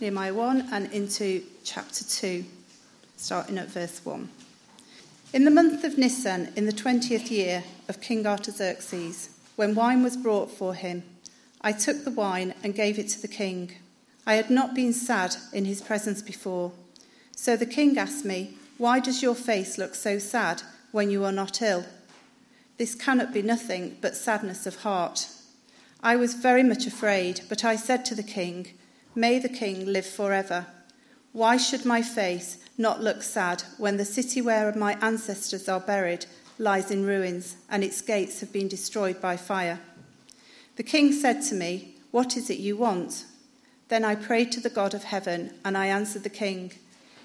Nehemiah 1 and into chapter 2, starting at verse 1. In the month of Nisan, in the twentieth year of King Artaxerxes, when wine was brought for him, I took the wine and gave it to the king. I had not been sad in his presence before. So the king asked me, Why does your face look so sad when you are not ill? This cannot be nothing but sadness of heart. I was very much afraid, but I said to the king, May the king live forever. Why should my face not look sad when the city where my ancestors are buried lies in ruins and its gates have been destroyed by fire. The king said to me, What is it you want? Then I prayed to the God of heaven, and I answered the king,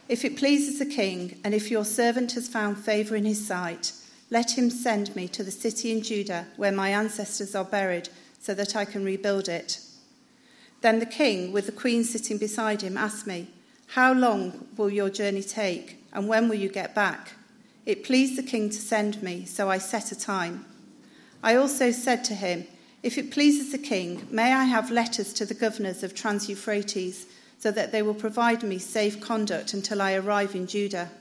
If it pleases the king, and if your servant has found favor in his sight, let him send me to the city in Judah where my ancestors are buried, so that I can rebuild it. Then the king, with the queen sitting beside him, asked me, how long will your journey take, and when will you get back? It pleased the king to send me, so I set a time. I also said to him, If it pleases the king, may I have letters to the governors of Trans Euphrates, so that they will provide me safe conduct until I arrive in Judah?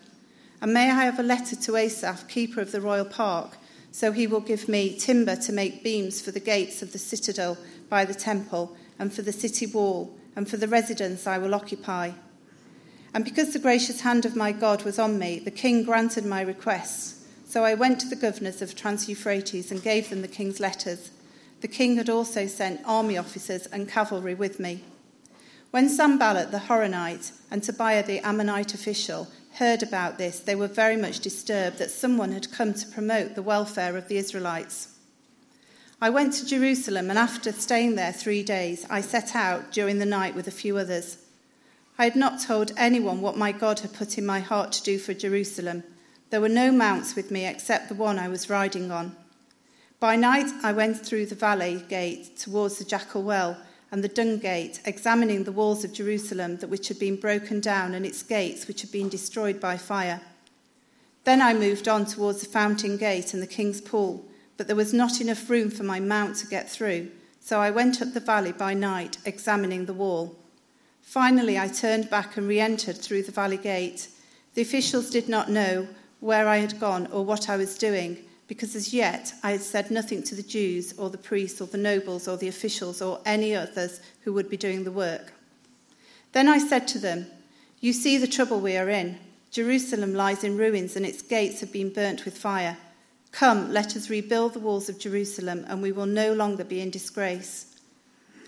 And may I have a letter to Asaph, keeper of the royal park, so he will give me timber to make beams for the gates of the citadel by the temple, and for the city wall, and for the residence I will occupy. And because the gracious hand of my God was on me, the king granted my requests. So I went to the governors of Trans Euphrates and gave them the king's letters. The king had also sent army officers and cavalry with me. When Sanballat the Horonite and Tobiah the Ammonite official heard about this, they were very much disturbed that someone had come to promote the welfare of the Israelites. I went to Jerusalem, and after staying there three days, I set out during the night with a few others. I had not told anyone what my God had put in my heart to do for Jerusalem. There were no mounts with me except the one I was riding on. By night, I went through the valley gate towards the Jackal Well and the Dung Gate, examining the walls of Jerusalem that which had been broken down and its gates which had been destroyed by fire. Then I moved on towards the Fountain Gate and the King's Pool, but there was not enough room for my mount to get through, so I went up the valley by night, examining the wall. Finally, I turned back and re entered through the valley gate. The officials did not know where I had gone or what I was doing, because as yet I had said nothing to the Jews or the priests or the nobles or the officials or any others who would be doing the work. Then I said to them, You see the trouble we are in. Jerusalem lies in ruins and its gates have been burnt with fire. Come, let us rebuild the walls of Jerusalem, and we will no longer be in disgrace.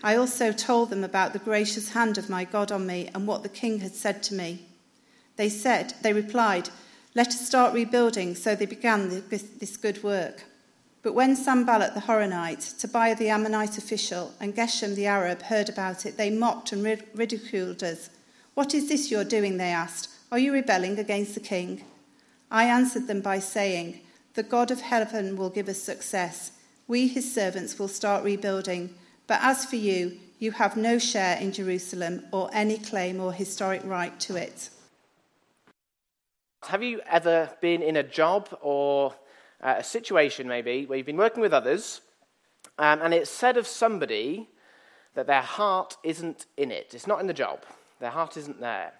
I also told them about the gracious hand of my God on me and what the king had said to me. They said, they replied, Let us start rebuilding. So they began this good work. But when Sanballat the Horonite, Tobiah the Ammonite official, and Geshem the Arab heard about it, they mocked and ridiculed us. What is this you're doing? They asked. Are you rebelling against the king? I answered them by saying, The God of heaven will give us success. We, his servants, will start rebuilding but as for you, you have no share in Jerusalem or any claim or historic right to it. Have you ever been in a job or uh, a situation, maybe, where you've been working with others um, and it's said of somebody that their heart isn't in it? It's not in the job, their heart isn't there.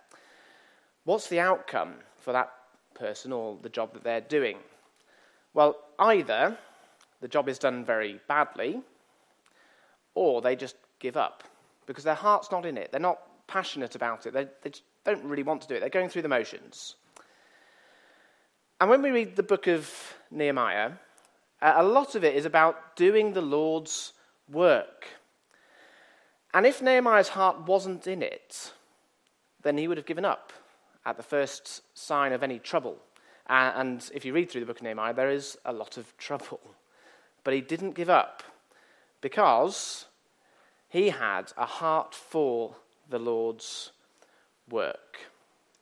What's the outcome for that person or the job that they're doing? Well, either the job is done very badly or they just give up because their heart's not in it. They're not passionate about it. They, they don't really want to do it. They're going through the motions. And when we read the book of Nehemiah, uh, a lot of it is about doing the Lord's work. And if Nehemiah's heart wasn't in it, then he would have given up at the first sign of any trouble. And if you read through the book of Nehemiah, there is a lot of trouble. But he didn't give up because he had a heart for the Lord's work.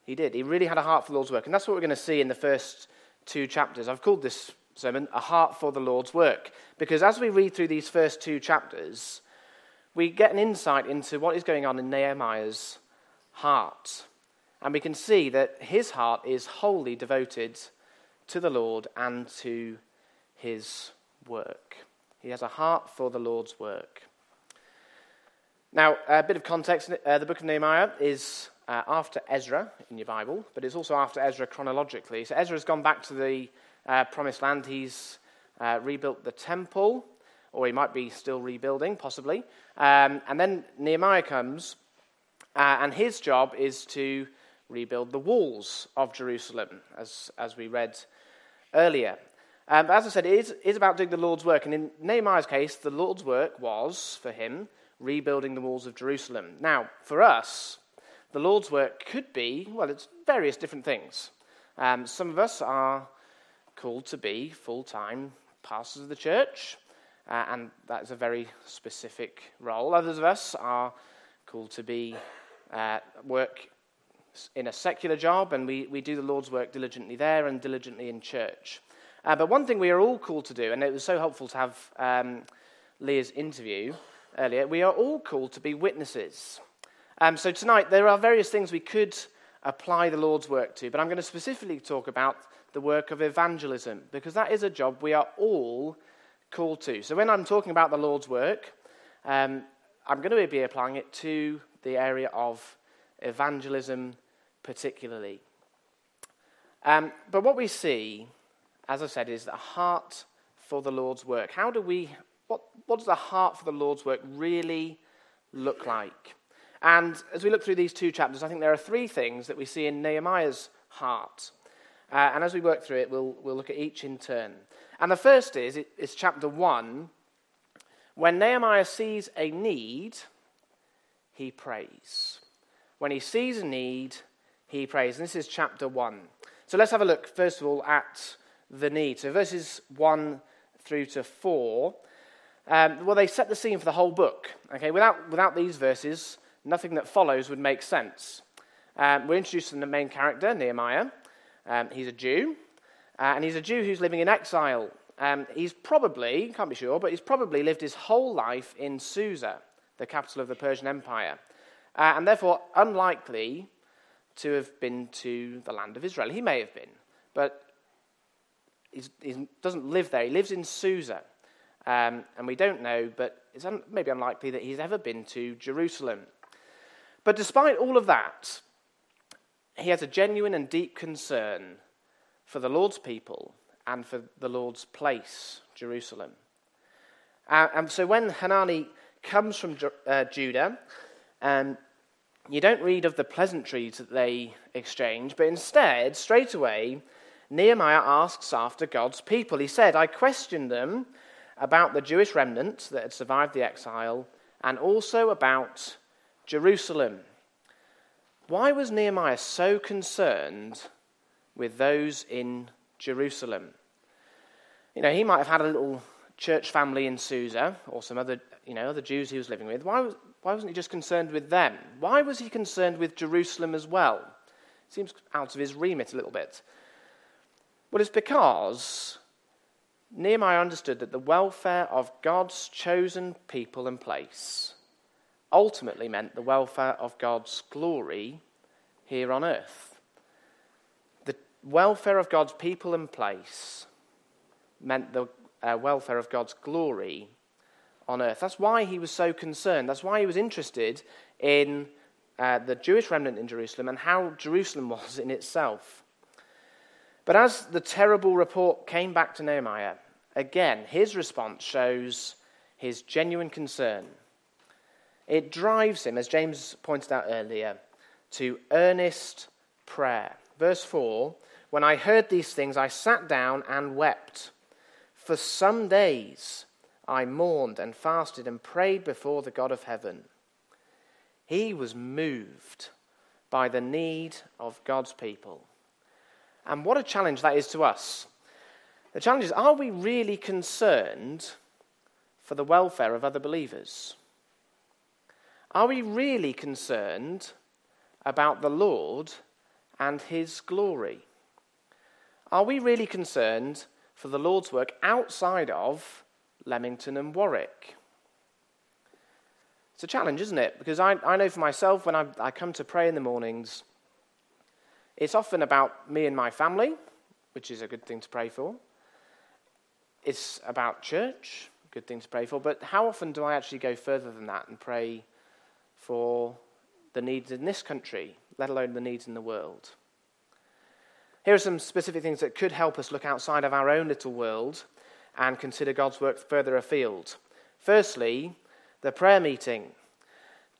He did. He really had a heart for the Lord's work. And that's what we're going to see in the first two chapters. I've called this sermon A Heart for the Lord's Work because as we read through these first two chapters, we get an insight into what is going on in Nehemiah's heart. And we can see that his heart is wholly devoted to the Lord and to his work. He has a heart for the Lord's work. Now, a bit of context uh, the book of Nehemiah is uh, after Ezra in your Bible, but it's also after Ezra chronologically. So Ezra's gone back to the uh, promised land. He's uh, rebuilt the temple, or he might be still rebuilding, possibly. Um, and then Nehemiah comes, uh, and his job is to rebuild the walls of Jerusalem, as, as we read earlier. Um, but as I said, it is, is about doing the Lord's work. And in Nehemiah's case, the Lord's work was, for him, rebuilding the walls of Jerusalem. Now, for us, the Lord's work could be, well, it's various different things. Um, some of us are called to be full time pastors of the church, uh, and that is a very specific role. Others of us are called to be uh, work in a secular job, and we, we do the Lord's work diligently there and diligently in church. Uh, but one thing we are all called to do, and it was so helpful to have um, Leah's interview, earlier, we are all called to be witnesses. Um, so tonight, there are various things we could apply the Lord's work to, but I'm going to specifically talk about the work of evangelism, because that is a job we are all called to. So when I'm talking about the Lord's work, um, I'm going to be applying it to the area of evangelism particularly. Um, but what we see, as I said, is a heart for the Lord's work. How do we what, what does the heart for the Lord's work really look like? And as we look through these two chapters, I think there are three things that we see in Nehemiah's heart. Uh, and as we work through it, we'll, we'll look at each in turn. And the first is, it's chapter 1. When Nehemiah sees a need, he prays. When he sees a need, he prays. And this is chapter 1. So let's have a look, first of all, at the need. So verses 1 through to 4 um, well, they set the scene for the whole book. Okay, without, without these verses, nothing that follows would make sense. Um, we're introduced to the main character, Nehemiah. Um, he's a Jew, uh, and he's a Jew who's living in exile. Um, he's probably, can't be sure, but he's probably lived his whole life in Susa, the capital of the Persian Empire, uh, and therefore unlikely to have been to the land of Israel. He may have been, but he doesn't live there. He lives in Susa. Um, and we don't know, but it's un- maybe unlikely that he's ever been to Jerusalem. But despite all of that, he has a genuine and deep concern for the Lord's people and for the Lord's place, Jerusalem. Uh, and so when Hanani comes from uh, Judah, um, you don't read of the pleasantries that they exchange, but instead, straight away, Nehemiah asks after God's people. He said, I questioned them about the Jewish remnant that had survived the exile and also about Jerusalem. Why was Nehemiah so concerned with those in Jerusalem? You know, he might have had a little church family in Susa or some other, you know, other Jews he was living with. Why, was, why wasn't he just concerned with them? Why was he concerned with Jerusalem as well? Seems out of his remit a little bit. Well, it's because Nehemiah understood that the welfare of God's chosen people and place ultimately meant the welfare of God's glory here on earth. The welfare of God's people and place meant the uh, welfare of God's glory on earth. That's why he was so concerned. That's why he was interested in uh, the Jewish remnant in Jerusalem and how Jerusalem was in itself. But as the terrible report came back to Nehemiah, Again, his response shows his genuine concern. It drives him, as James pointed out earlier, to earnest prayer. Verse 4 When I heard these things, I sat down and wept. For some days I mourned and fasted and prayed before the God of heaven. He was moved by the need of God's people. And what a challenge that is to us the challenge is are we really concerned for the welfare of other believers? Are we really concerned about the Lord and his glory? Are we really concerned for the Lord's work outside of Leamington and Warwick? It's a challenge, isn't it? Because I, I know for myself, when I, I come to pray in the mornings, it's often about me and my family, which is a good thing to pray for. It's about church, good thing to pray for, but how often do I actually go further than that and pray for the needs in this country, let alone the needs in the world. Here are some specific things that could help us look outside of our own little world and consider God's work further afield. Firstly, the prayer meeting.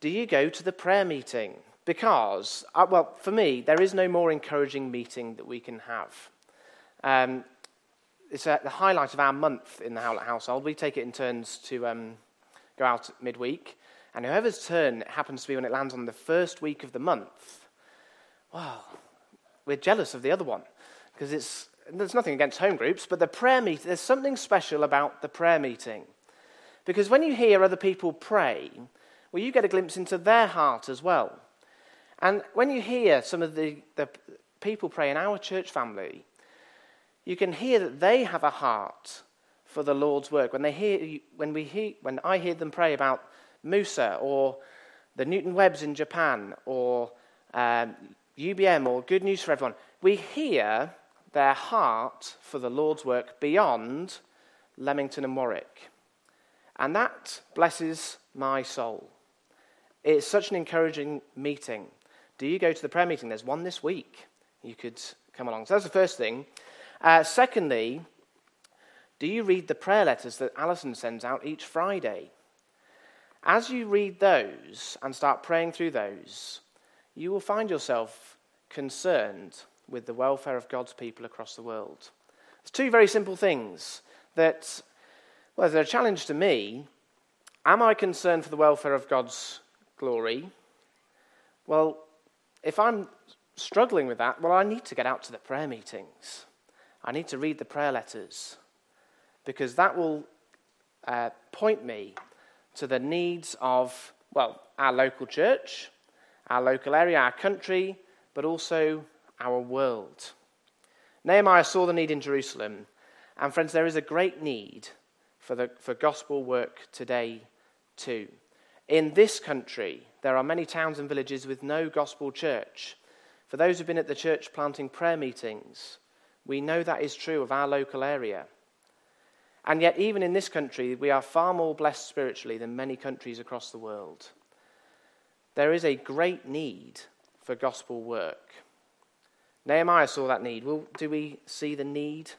Do you go to the prayer meeting? Because, uh, well, for me, there is no more encouraging meeting that we can have. Um, it's a, the highlight of our month in the Howlett household. We take it in turns to um, go out midweek. And whoever's turn happens to be when it lands on the first week of the month, well, we're jealous of the other one because it's there's nothing against home groups, but the prayer meeting, there's something special about the prayer meeting. Because when you hear other people pray, well, you get a glimpse into their heart as well. And when you hear some of the, the people pray in our church family, you can hear that they have a heart for the Lord's work. When, they hear, when, we hear, when I hear them pray about Musa or the Newton Webs in Japan or um, UBM or Good News for Everyone, we hear their heart for the Lord's work beyond Leamington and Warwick. And that blesses my soul. It's such an encouraging meeting. Do you go to the prayer meeting? There's one this week. You could come along. So that's the first thing. Uh, secondly, do you read the prayer letters that Alison sends out each Friday? As you read those and start praying through those, you will find yourself concerned with the welfare of God's people across the world. It's two very simple things that, well, they're a challenge to me. Am I concerned for the welfare of God's glory? Well, if I'm struggling with that, well, I need to get out to the prayer meetings. I need to read the prayer letters because that will uh, point me to the needs of, well, our local church, our local area, our country, but also our world. Nehemiah saw the need in Jerusalem, and friends, there is a great need for, the, for gospel work today, too. In this country, there are many towns and villages with no gospel church. For those who've been at the church planting prayer meetings, we know that is true of our local area. And yet, even in this country, we are far more blessed spiritually than many countries across the world. There is a great need for gospel work. Nehemiah saw that need. Well, do we see the need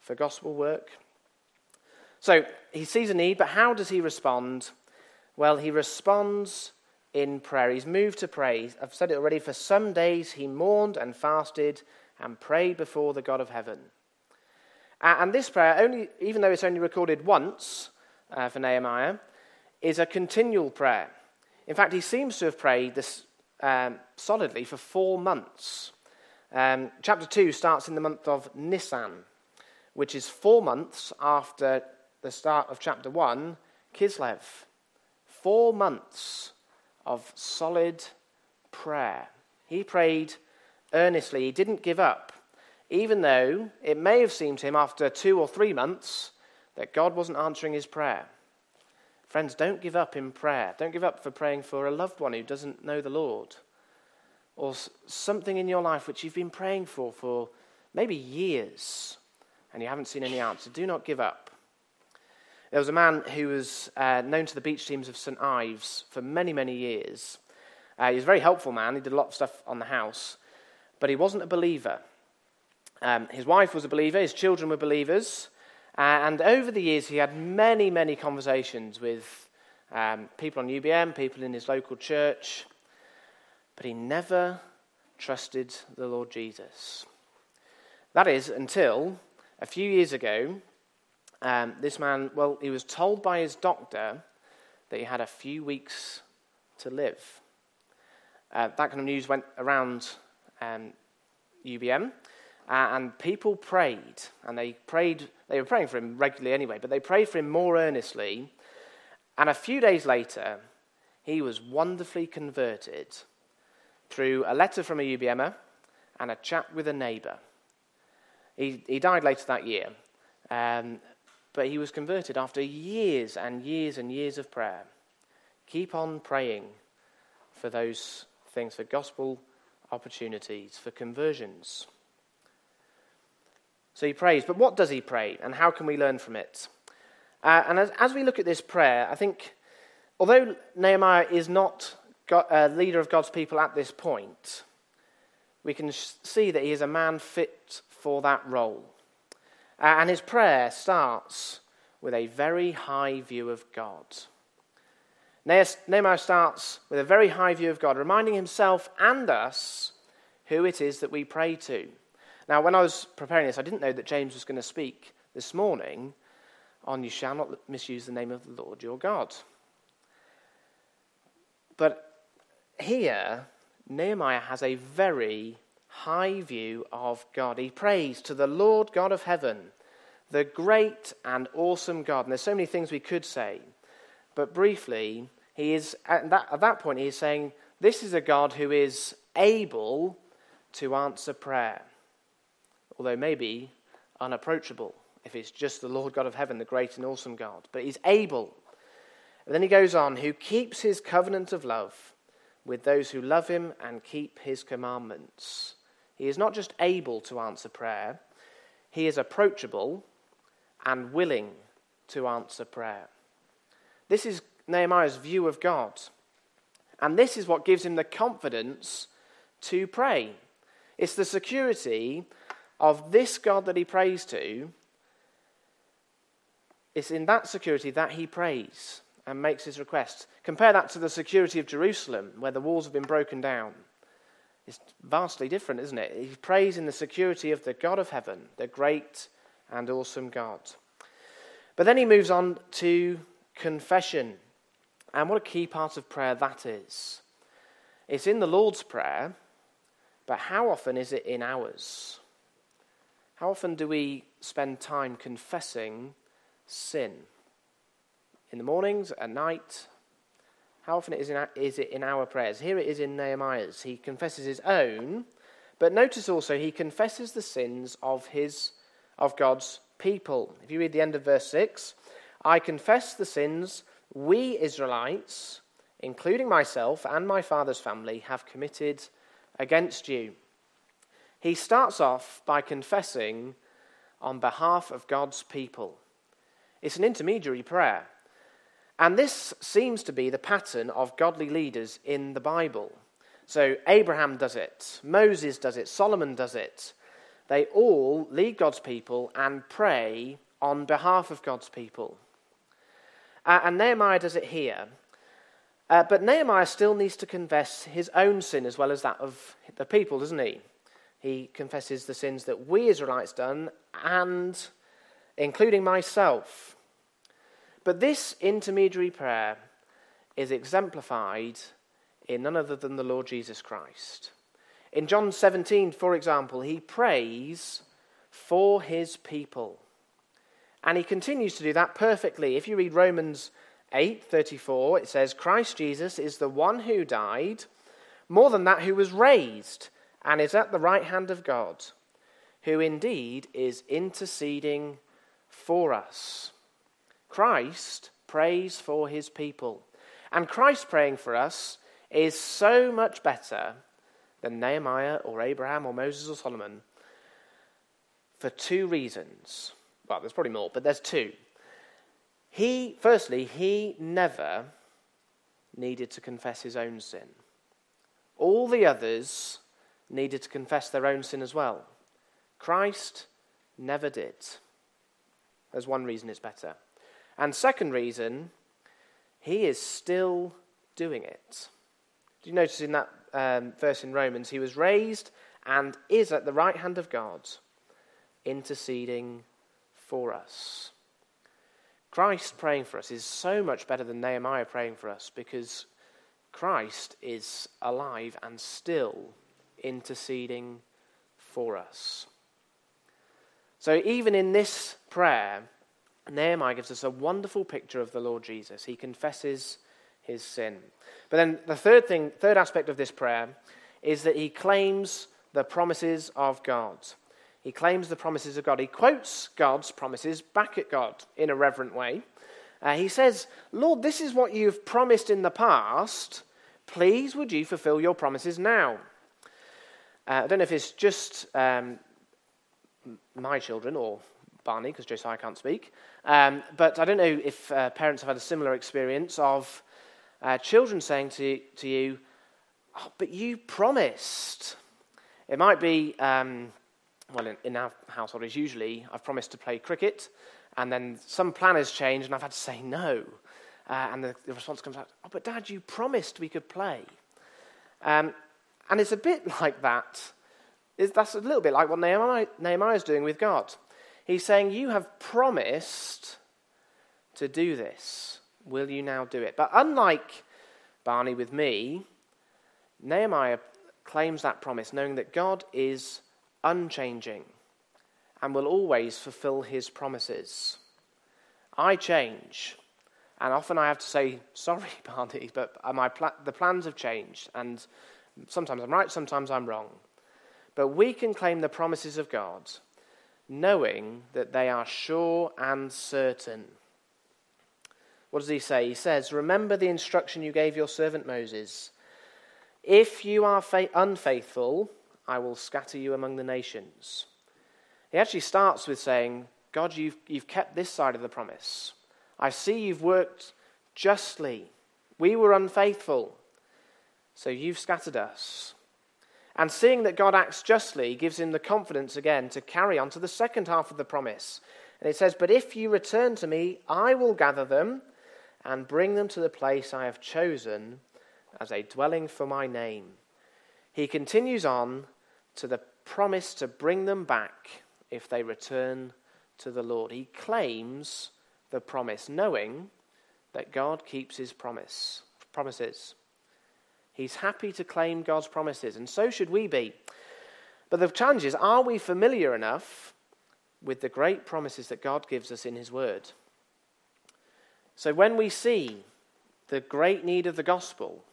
for gospel work? So he sees a need, but how does he respond? Well, he responds in prayer. He's moved to pray. I've said it already. For some days he mourned and fasted and prayed before the God of heaven. And this prayer, only, even though it's only recorded once uh, for Nehemiah, is a continual prayer. In fact, he seems to have prayed this um, solidly for four months. Um, chapter 2 starts in the month of Nisan, which is four months after the start of chapter 1, Kislev. Four months of solid prayer. He prayed earnestly, he didn't give up, even though it may have seemed to him after two or three months that God wasn't answering his prayer. Friends, don't give up in prayer. Don't give up for praying for a loved one who doesn't know the Lord or something in your life which you've been praying for for maybe years and you haven't seen any answer, do not give up. There was a man who was uh, known to the beach teams of St. Ives for many, many years. Uh, he was a very helpful man. He did a lot of stuff on the house, but he wasn't a believer. Um, his wife was a believer, his children were believers, uh, and over the years he had many, many conversations with um, people on UBM, people in his local church, but he never trusted the Lord Jesus. That is, until a few years ago, um, this man, well, he was told by his doctor that he had a few weeks to live. Uh, that kind of news went around um, UBM, uh, and people prayed, and they prayed. They were praying for him regularly anyway, but they prayed for him more earnestly. And a few days later, he was wonderfully converted through a letter from a UBMer and a chat with a neighbour. He, he died later that year, um, but he was converted after years and years and years of prayer. Keep on praying for those things, for gospel opportunities, for conversions. So he prays, but what does he pray, and how can we learn from it? Uh, and as, as we look at this prayer, I think although Nehemiah is not God, uh, leader of God's people at this point, we can see that he is a man fit for that role. Uh, and his prayer starts with a very high view of God. Nehemiah starts with a very high view of God, reminding himself and us who it is that we pray to. Now, when I was preparing this, I didn't know that James was going to speak this morning on You shall not misuse the name of the Lord your God. But here, Nehemiah has a very high view of God. He prays to the Lord God of heaven, the great and awesome God. And there's so many things we could say. But briefly, he is at that, at that point he is saying, This is a God who is able to answer prayer, although maybe unapproachable if it's just the Lord God of heaven, the great and awesome God. But he's able. And then he goes on, who keeps his covenant of love with those who love him and keep his commandments. He is not just able to answer prayer, he is approachable and willing to answer prayer. This is Nehemiah's view of God. And this is what gives him the confidence to pray. It's the security of this God that he prays to. It's in that security that he prays and makes his request. Compare that to the security of Jerusalem, where the walls have been broken down. It's vastly different, isn't it? He prays in the security of the God of heaven, the great and awesome God. But then he moves on to confession. And what a key part of prayer that is. It's in the Lord's Prayer, but how often is it in ours? How often do we spend time confessing sin? In the mornings, at night? How often is it in our prayers? Here it is in Nehemiah's. He confesses his own, but notice also he confesses the sins of, his, of God's people. If you read the end of verse 6, I confess the sins we Israelites, including myself and my father's family, have committed against you. He starts off by confessing on behalf of God's people. It's an intermediary prayer. And this seems to be the pattern of godly leaders in the Bible. So Abraham does it, Moses does it, Solomon does it. They all lead God's people and pray on behalf of God's people. Uh, and Nehemiah does it here. Uh, but Nehemiah still needs to confess his own sin as well as that of the people, doesn't he? He confesses the sins that we Israelites done, and including myself. But this intermediary prayer is exemplified in none other than the Lord Jesus Christ. In John 17, for example, he prays for his people. And he continues to do that perfectly. If you read Romans 8:34, it says Christ Jesus is the one who died, more than that who was raised and is at the right hand of God, who indeed is interceding for us. Christ prays for his people. And Christ praying for us is so much better than Nehemiah or Abraham or Moses or Solomon for two reasons well, there's probably more, but there's two. He, firstly, he never needed to confess his own sin. All the others needed to confess their own sin as well. Christ never did. There's one reason it's better. And second reason, he is still doing it. Do you notice in that um, verse in Romans, he was raised and is at the right hand of God, interceding for us. Christ praying for us is so much better than Nehemiah praying for us because Christ is alive and still interceding for us. So, even in this prayer, Nehemiah gives us a wonderful picture of the Lord Jesus. He confesses his sin. But then the third thing, third aspect of this prayer is that he claims the promises of God. He claims the promises of God. He quotes God's promises back at God in a reverent way. Uh, he says, Lord, this is what you've promised in the past. Please, would you fulfill your promises now? Uh, I don't know if it's just um, my children or Barney, because Josiah can't speak. Um, but I don't know if uh, parents have had a similar experience of Uh, children saying to, to you, oh, but you promised. It might be, um, well, in, in our household, is usually I've promised to play cricket, and then some plan has changed, and I've had to say no. Uh, and the, the, response comes out, oh, but dad, you promised we could play. Um, and it's a bit like that. It's, that's a little bit like what Nehemiah, Nehemiah is doing with God. He's saying, You have promised to do this. Will you now do it? But unlike Barney with me, Nehemiah claims that promise, knowing that God is unchanging and will always fulfill his promises. I change, and often I have to say, Sorry, Barney, but my pla- the plans have changed, and sometimes I'm right, sometimes I'm wrong. But we can claim the promises of God knowing that they are sure and certain. What does he say? He says, Remember the instruction you gave your servant Moses. If you are unfaithful, I will scatter you among the nations. He actually starts with saying, God, you've, you've kept this side of the promise. I see you've worked justly. We were unfaithful, so you've scattered us. And seeing that God acts justly gives him the confidence again to carry on to the second half of the promise. And it says, But if you return to me, I will gather them and bring them to the place I have chosen as a dwelling for my name. He continues on to the promise to bring them back if they return to the Lord. He claims the promise, knowing that God keeps his promise, promises. He's happy to claim God's promises, and so should we be. But the challenge is are we familiar enough with the great promises that God gives us in His Word? So when we see the great need of the gospel,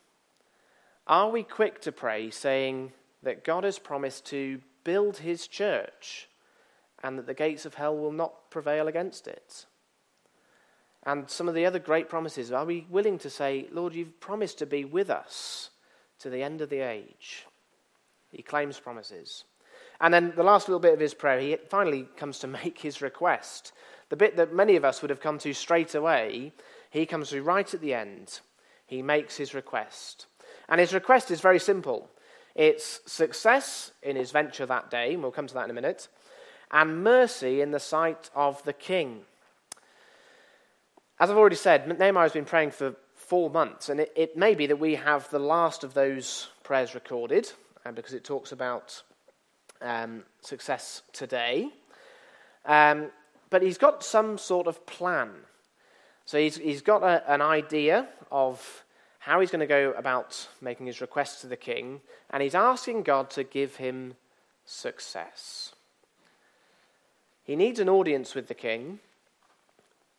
are we quick to pray, saying that God has promised to build His church and that the gates of hell will not prevail against it? And some of the other great promises, are we willing to say, Lord, you've promised to be with us to the end of the age? He claims promises. And then the last little bit of his prayer, he finally comes to make his request. The bit that many of us would have come to straight away, he comes to right at the end. He makes his request. And his request is very simple it's success in his venture that day, and we'll come to that in a minute, and mercy in the sight of the king. As I've already said, Nehemiah has been praying for four months, and it, it may be that we have the last of those prayers recorded, uh, because it talks about um, success today. Um, but he's got some sort of plan. So he's, he's got a, an idea of how he's going to go about making his request to the king, and he's asking God to give him success. He needs an audience with the king,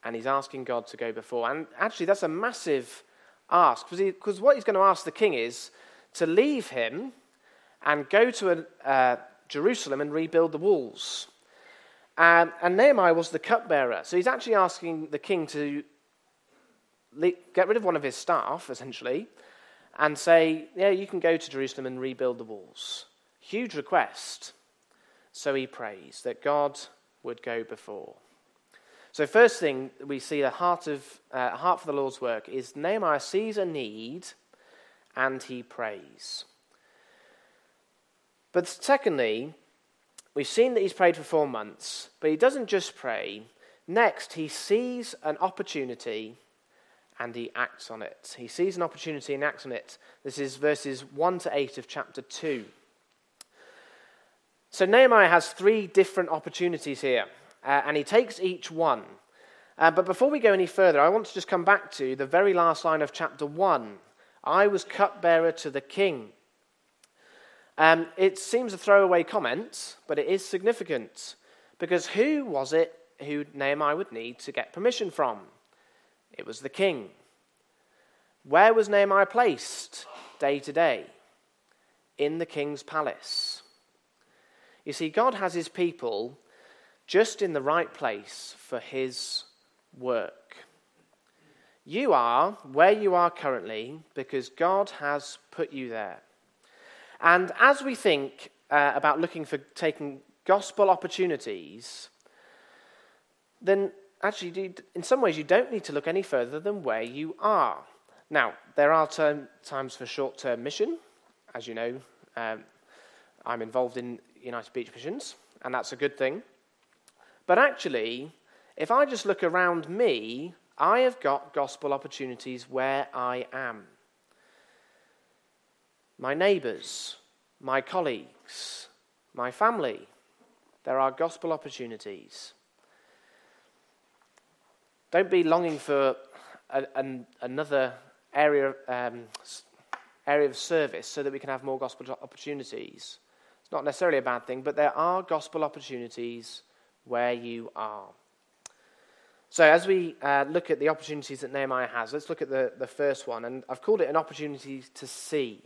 and he's asking God to go before. And actually, that's a massive ask because what he's going to ask the king is to leave him and go to a, uh, Jerusalem and rebuild the walls. Um, and Nehemiah was the cupbearer. So he's actually asking the king to le- get rid of one of his staff, essentially, and say, Yeah, you can go to Jerusalem and rebuild the walls. Huge request. So he prays that God would go before. So, first thing we see the heart, of, uh, heart for the Lord's work is Nehemiah sees a need and he prays. But secondly, we've seen that he's prayed for four months, but he doesn't just pray. Next, he sees an opportunity and he acts on it. He sees an opportunity and acts on it. This is verses 1 to 8 of chapter 2. So, Nehemiah has three different opportunities here uh, and he takes each one. Uh, but before we go any further, I want to just come back to the very last line of chapter 1 I was cupbearer to the king. Um, it seems a throwaway comment, but it is significant because who was it who Nehemiah would need to get permission from? It was the king. Where was Nehemiah placed day to day? In the king's palace. You see, God has his people just in the right place for His work. You are where you are currently because God has put you there. And as we think uh, about looking for taking gospel opportunities, then actually, in some ways, you don't need to look any further than where you are. Now, there are term, times for short term mission. As you know, um, I'm involved in United Beach Missions, and that's a good thing. But actually, if I just look around me, I have got gospel opportunities where I am. My neighbours, my colleagues, my family, there are gospel opportunities. Don't be longing for a, an, another area, um, area of service so that we can have more gospel opportunities. It's not necessarily a bad thing, but there are gospel opportunities where you are. So, as we uh, look at the opportunities that Nehemiah has, let's look at the, the first one. And I've called it an opportunity to see.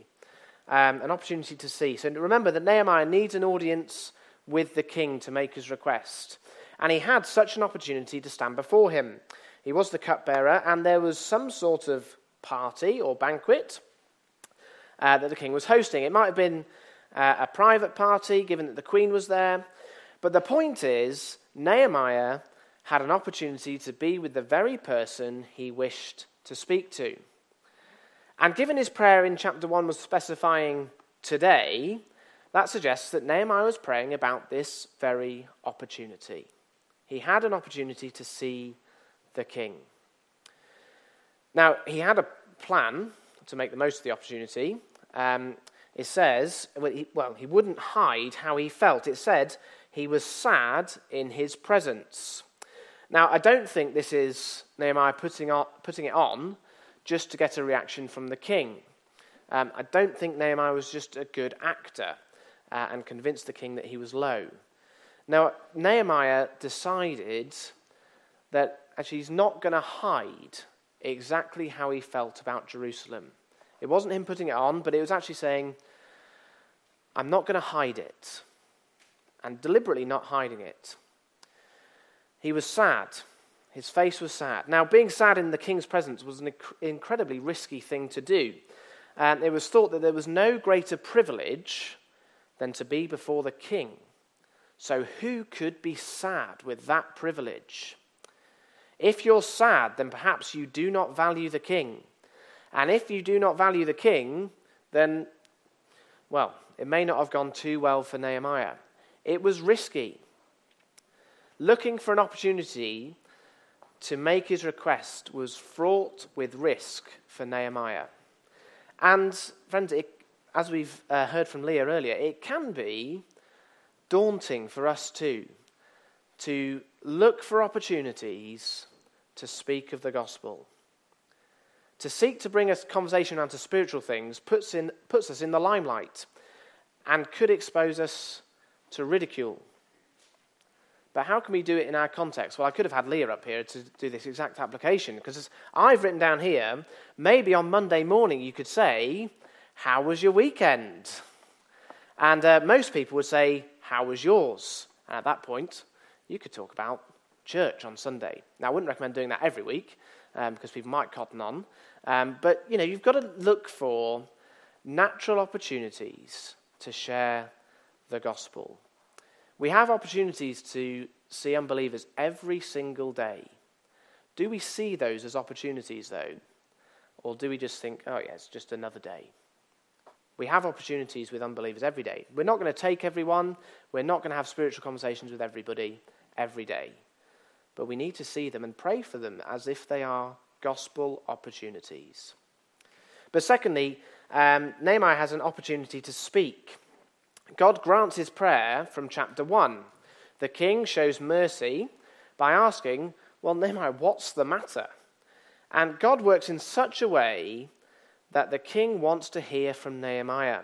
Um, an opportunity to see. So, remember that Nehemiah needs an audience with the king to make his request. And he had such an opportunity to stand before him. He was the cupbearer, and there was some sort of party or banquet uh, that the king was hosting. It might have been uh, a private party, given that the queen was there. But the point is, Nehemiah had an opportunity to be with the very person he wished to speak to. And given his prayer in chapter 1 was specifying today, that suggests that Nehemiah was praying about this very opportunity. He had an opportunity to see the king. Now, he had a plan to make the most of the opportunity. Um, it says, well he, well, he wouldn't hide how he felt. It said he was sad in his presence. Now, I don't think this is Nehemiah putting, on, putting it on just to get a reaction from the king. Um, I don't think Nehemiah was just a good actor uh, and convinced the king that he was low. Now, Nehemiah decided that actually he's not going to hide exactly how he felt about Jerusalem. It wasn't him putting it on, but it was actually saying, I'm not going to hide it, and deliberately not hiding it. He was sad. His face was sad. Now, being sad in the king's presence was an inc- incredibly risky thing to do. And it was thought that there was no greater privilege than to be before the king. So, who could be sad with that privilege? If you're sad, then perhaps you do not value the king. And if you do not value the king, then, well, it may not have gone too well for Nehemiah. It was risky looking for an opportunity to make his request was fraught with risk for Nehemiah. And, friends, it, as we've uh, heard from Leah earlier, it can be daunting for us too to look for opportunities to speak of the gospel. To seek to bring a conversation around to spiritual things puts, in, puts us in the limelight and could expose us to ridicule but how can we do it in our context? Well, I could have had Leah up here to do this exact application because I've written down here, maybe on Monday morning you could say, How was your weekend? And uh, most people would say, How was yours? And at that point, you could talk about church on Sunday. Now, I wouldn't recommend doing that every week um, because people might cotton on. Um, but, you know, you've got to look for natural opportunities to share the gospel. We have opportunities to see unbelievers every single day. Do we see those as opportunities, though? Or do we just think, oh, yeah, it's just another day? We have opportunities with unbelievers every day. We're not going to take everyone, we're not going to have spiritual conversations with everybody every day. But we need to see them and pray for them as if they are gospel opportunities. But secondly, um, Nehemiah has an opportunity to speak. God grants his prayer from chapter 1. The king shows mercy by asking, Well, Nehemiah, what's the matter? And God works in such a way that the king wants to hear from Nehemiah.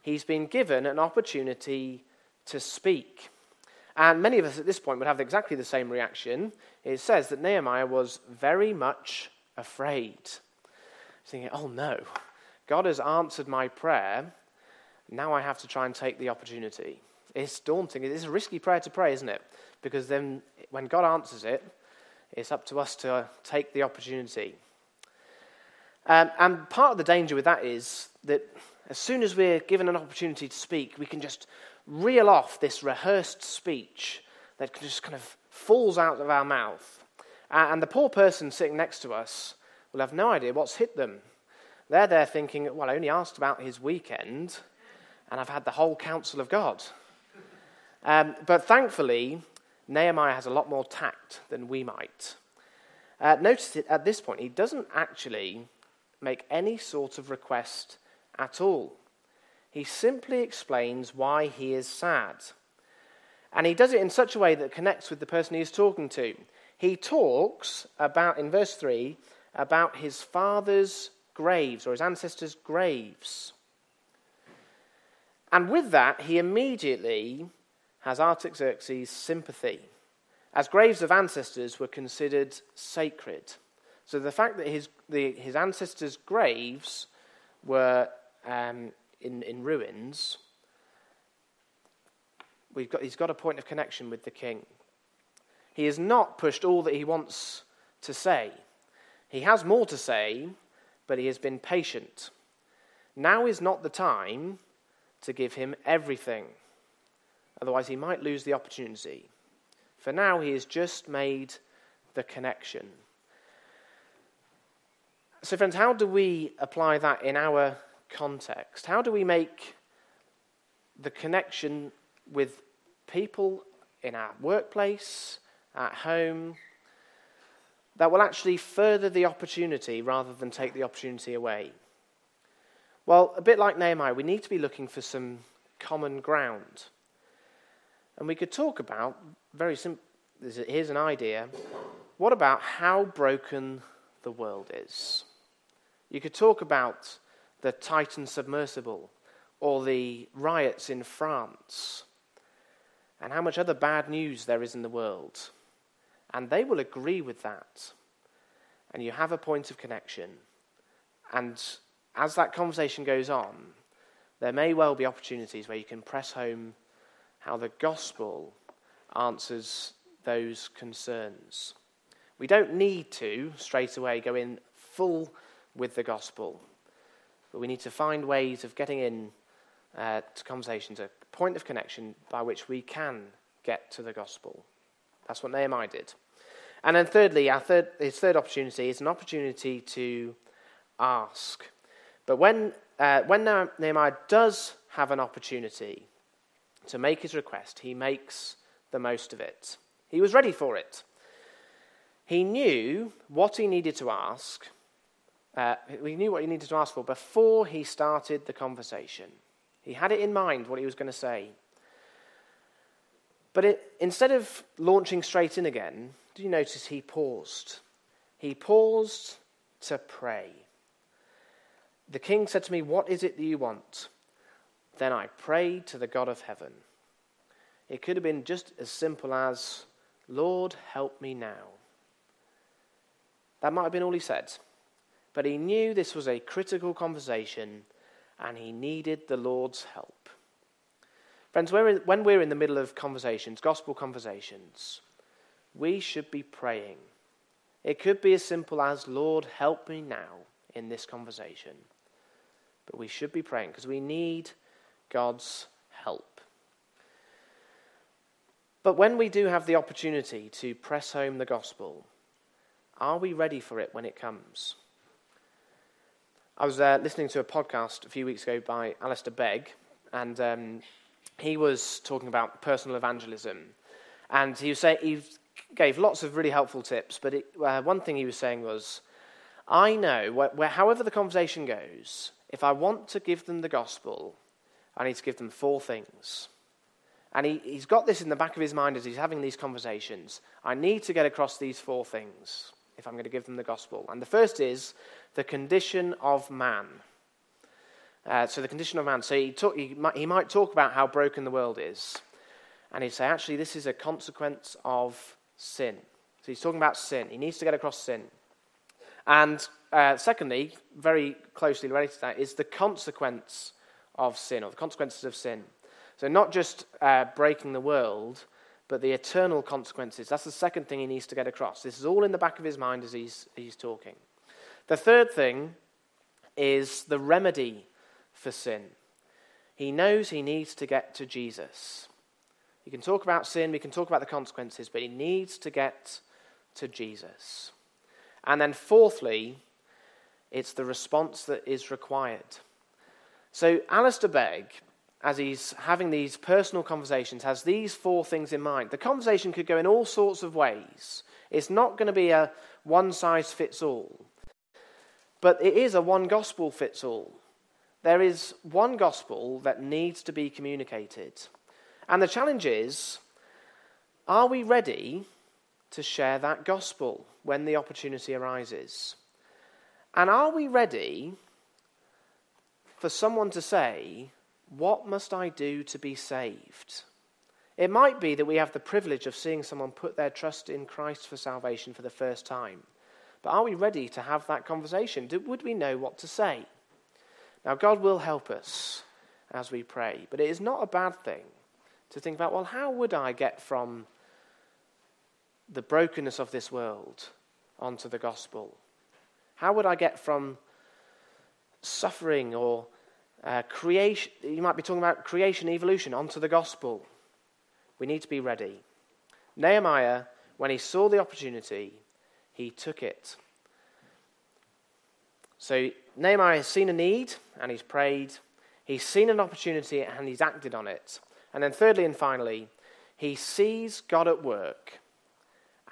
He's been given an opportunity to speak. And many of us at this point would have exactly the same reaction. It says that Nehemiah was very much afraid. Thinking, oh no, God has answered my prayer now I have to try and take the opportunity. It's daunting. It's a risky prayer to pray, isn't it? Because then when God answers it, it's up to us to take the opportunity. Um, and part of the danger with that is that as soon as we're given an opportunity to speak, we can just reel off this rehearsed speech that just kind of falls out of our mouth. And the poor person sitting next to us will have no idea what's hit them. They're there thinking, well, I only asked about his weekend, and I've had the whole counsel of God. Um, but thankfully, Nehemiah has a lot more tact than we might. Uh, notice it at this point, he doesn't actually make any sort of request at all. He simply explains why he is sad. And he does it in such a way that connects with the person he is talking to. He talks about, in verse 3, about his father's graves or his ancestors' graves. And with that, he immediately has Artaxerxes' sympathy, as graves of ancestors were considered sacred. So the fact that his, the, his ancestors' graves were um, in, in ruins we've got, he's got a point of connection with the king. He has not pushed all that he wants to say. He has more to say, but he has been patient. Now is not the time to give him everything. Otherwise, he might lose the opportunity. For now, he has just made the connection. So, friends, how do we apply that in our context? How do we make the connection with people in our workplace, at home, that will actually further the opportunity rather than take the opportunity away? Well, a bit like Nehemiah, we need to be looking for some common ground. And we could talk about, very simple, here's an idea. What about how broken the world is? You could talk about the Titan submersible or the riots in France and how much other bad news there is in the world. And they will agree with that. And you have a point of connection. And as that conversation goes on, there may well be opportunities where you can press home how the gospel answers those concerns. We don't need to straight away go in full with the gospel, but we need to find ways of getting in uh, to conversations, a point of connection by which we can get to the gospel. That's what Nehemiah did. And then, thirdly, our third, his third opportunity is an opportunity to ask. But when, uh, when Nehemiah does have an opportunity to make his request, he makes the most of it. He was ready for it. He knew what he needed to ask. Uh, he knew what he needed to ask for before he started the conversation. He had it in mind what he was going to say. But it, instead of launching straight in again, do you notice he paused? He paused to pray. The king said to me, What is it that you want? Then I prayed to the God of heaven. It could have been just as simple as, Lord, help me now. That might have been all he said. But he knew this was a critical conversation and he needed the Lord's help. Friends, when we're in the middle of conversations, gospel conversations, we should be praying. It could be as simple as, Lord, help me now in this conversation. But we should be praying because we need God's help. But when we do have the opportunity to press home the gospel, are we ready for it when it comes? I was uh, listening to a podcast a few weeks ago by Alistair Begg, and um, he was talking about personal evangelism. And he, was say, he gave lots of really helpful tips, but it, uh, one thing he was saying was, I know, where, however the conversation goes, if I want to give them the gospel, I need to give them four things. And he, he's got this in the back of his mind as he's having these conversations. I need to get across these four things if I'm going to give them the gospel. And the first is the condition of man. Uh, so, the condition of man. So, he, talk, he, might, he might talk about how broken the world is. And he'd say, actually, this is a consequence of sin. So, he's talking about sin. He needs to get across sin. And uh, secondly, very closely related to that, is the consequence of sin, or the consequences of sin. So, not just uh, breaking the world, but the eternal consequences. That's the second thing he needs to get across. This is all in the back of his mind as he's, he's talking. The third thing is the remedy for sin. He knows he needs to get to Jesus. You can talk about sin, we can talk about the consequences, but he needs to get to Jesus. And then, fourthly, it's the response that is required. So, Alistair Begg, as he's having these personal conversations, has these four things in mind. The conversation could go in all sorts of ways. It's not going to be a one size fits all, but it is a one gospel fits all. There is one gospel that needs to be communicated. And the challenge is are we ready to share that gospel when the opportunity arises? And are we ready for someone to say, What must I do to be saved? It might be that we have the privilege of seeing someone put their trust in Christ for salvation for the first time. But are we ready to have that conversation? would we know what to say? Now, God will help us as we pray, but it is not a bad thing to think about well, how would I get from the brokenness of this world onto the gospel? How would I get from suffering or uh, creation? You might be talking about creation, evolution, onto the gospel. We need to be ready. Nehemiah, when he saw the opportunity, he took it. So Nehemiah has seen a need and he's prayed. He's seen an opportunity and he's acted on it. And then, thirdly and finally, he sees God at work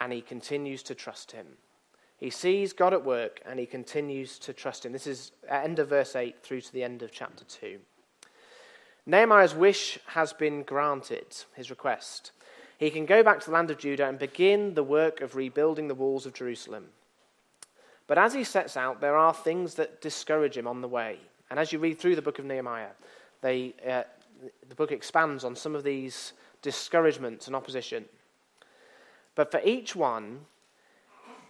and he continues to trust him. He sees God at work and he continues to trust him. This is end of verse 8 through to the end of chapter 2. Nehemiah's wish has been granted, his request. He can go back to the land of Judah and begin the work of rebuilding the walls of Jerusalem. But as he sets out, there are things that discourage him on the way. And as you read through the book of Nehemiah, they, uh, the book expands on some of these discouragements and opposition. But for each one,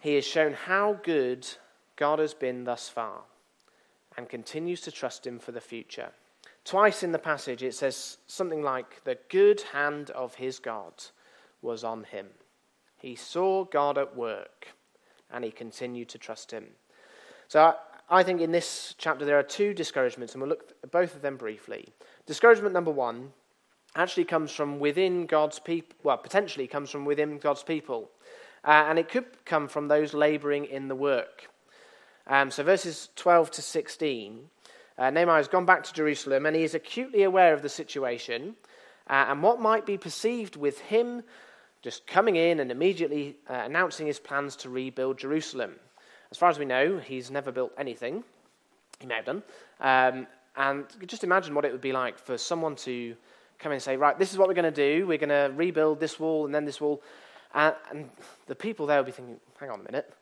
he has shown how good God has been thus far and continues to trust him for the future. Twice in the passage, it says something like, The good hand of his God was on him. He saw God at work and he continued to trust him. So I think in this chapter there are two discouragements, and we'll look at both of them briefly. Discouragement number one actually comes from within God's people, well, potentially comes from within God's people. Uh, and it could come from those laboring in the work. Um, so verses 12 to 16, uh, Nehemiah has gone back to Jerusalem and he is acutely aware of the situation uh, and what might be perceived with him just coming in and immediately uh, announcing his plans to rebuild Jerusalem. As far as we know, he's never built anything. He may have done. Um, and just imagine what it would be like for someone to come and say, Right, this is what we're going to do. We're going to rebuild this wall and then this wall. Uh, and the people there will be thinking, Hang on a minute.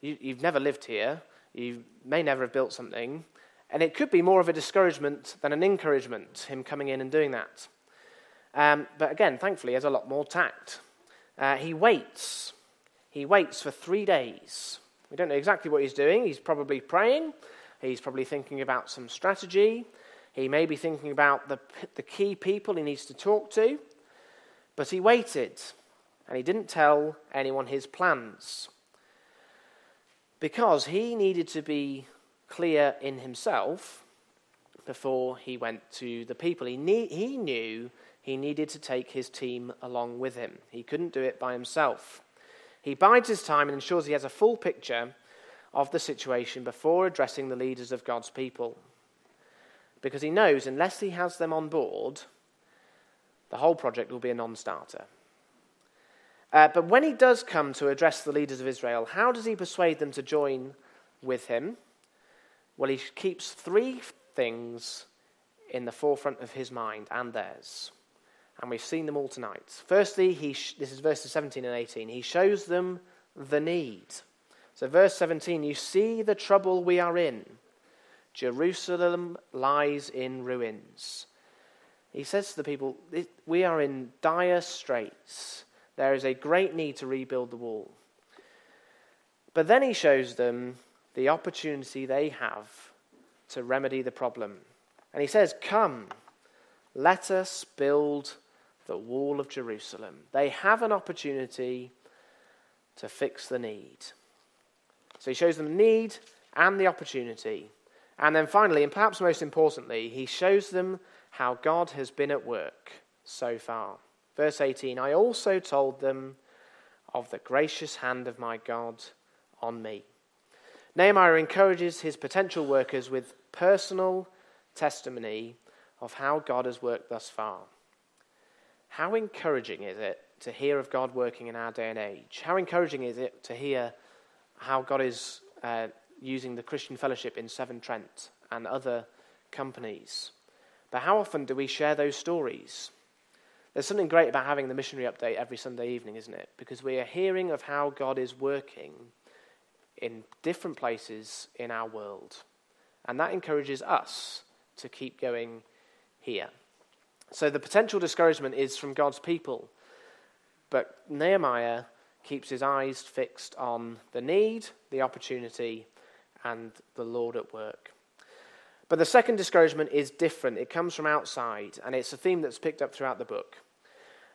You, you've never lived here. You may never have built something. And it could be more of a discouragement than an encouragement, him coming in and doing that. Um, but again, thankfully, he has a lot more tact. Uh, he waits. He waits for three days. We don't know exactly what he's doing. He's probably praying. He's probably thinking about some strategy. He may be thinking about the, the key people he needs to talk to. But he waited, and he didn't tell anyone his plans. Because he needed to be clear in himself before he went to the people. He, he knew he needed to take his team along with him. He couldn't do it by himself. He bides his time and ensures he has a full picture of the situation before addressing the leaders of God's people. Because he knows unless he has them on board, the whole project will be a non starter. Uh, but when he does come to address the leaders of Israel, how does he persuade them to join with him? Well, he keeps three things in the forefront of his mind and theirs and we've seen them all tonight. Firstly, he sh- this is verses 17 and 18. He shows them the need. So, verse 17, you see the trouble we are in. Jerusalem lies in ruins. He says to the people, We are in dire straits. There is a great need to rebuild the wall. But then he shows them the opportunity they have to remedy the problem. And he says, Come, let us build the wall of Jerusalem. They have an opportunity to fix the need. So he shows them the need and the opportunity. And then finally, and perhaps most importantly, he shows them how God has been at work so far. Verse 18 I also told them of the gracious hand of my God on me. Nehemiah encourages his potential workers with personal testimony of how God has worked thus far. How encouraging is it to hear of God working in our day and age? How encouraging is it to hear how God is uh, using the Christian Fellowship in Severn Trent and other companies? But how often do we share those stories? There's something great about having the missionary update every Sunday evening, isn't it? Because we are hearing of how God is working in different places in our world. And that encourages us to keep going here. So the potential discouragement is from God's people. But Nehemiah keeps his eyes fixed on the need, the opportunity, and the Lord at work. But the second discouragement is different. It comes from outside, and it's a theme that's picked up throughout the book.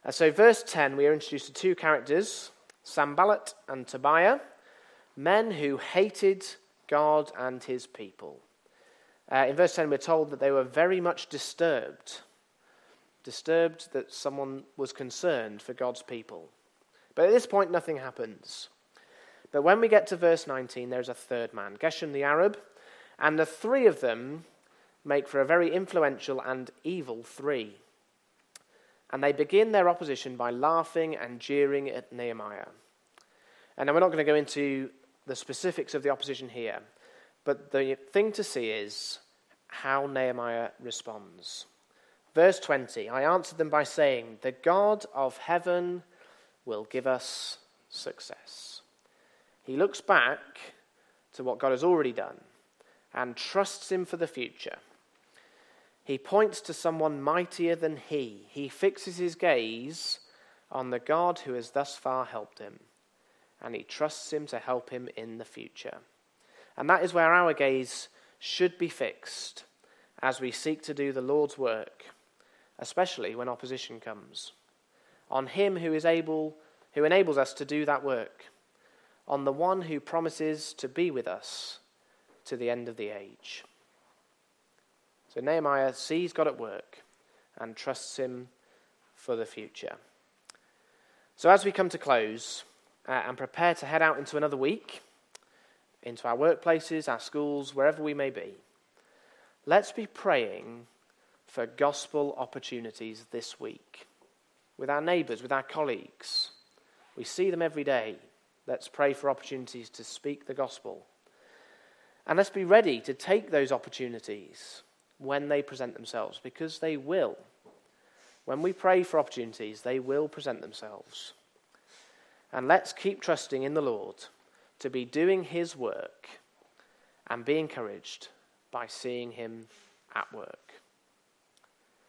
Uh, so, verse 10, we are introduced to two characters, Sanballat and Tobiah, men who hated God and his people. Uh, in verse 10, we're told that they were very much disturbed, disturbed that someone was concerned for God's people. But at this point, nothing happens. But when we get to verse 19, there's a third man, Geshem the Arab, and the three of them make for a very influential and evil three. And they begin their opposition by laughing and jeering at Nehemiah. And now we're not going to go into the specifics of the opposition here, but the thing to see is how Nehemiah responds. Verse 20 I answered them by saying, The God of heaven will give us success. He looks back to what God has already done and trusts Him for the future. He points to someone mightier than he. He fixes his gaze on the God who has thus far helped him, and he trusts Him to help him in the future. And that is where our gaze should be fixed as we seek to do the Lord's work, especially when opposition comes. On Him who is able, who enables us to do that work, on the one who promises to be with us to the end of the age. So Nehemiah sees God at work and trusts him for the future. So as we come to close uh, and prepare to head out into another week, into our workplaces, our schools, wherever we may be, let's be praying for gospel opportunities this week with our neighbours, with our colleagues. We see them every day. Let's pray for opportunities to speak the gospel. And let's be ready to take those opportunities when they present themselves, because they will. When we pray for opportunities, they will present themselves. And let's keep trusting in the Lord to be doing His work and be encouraged by seeing Him at work.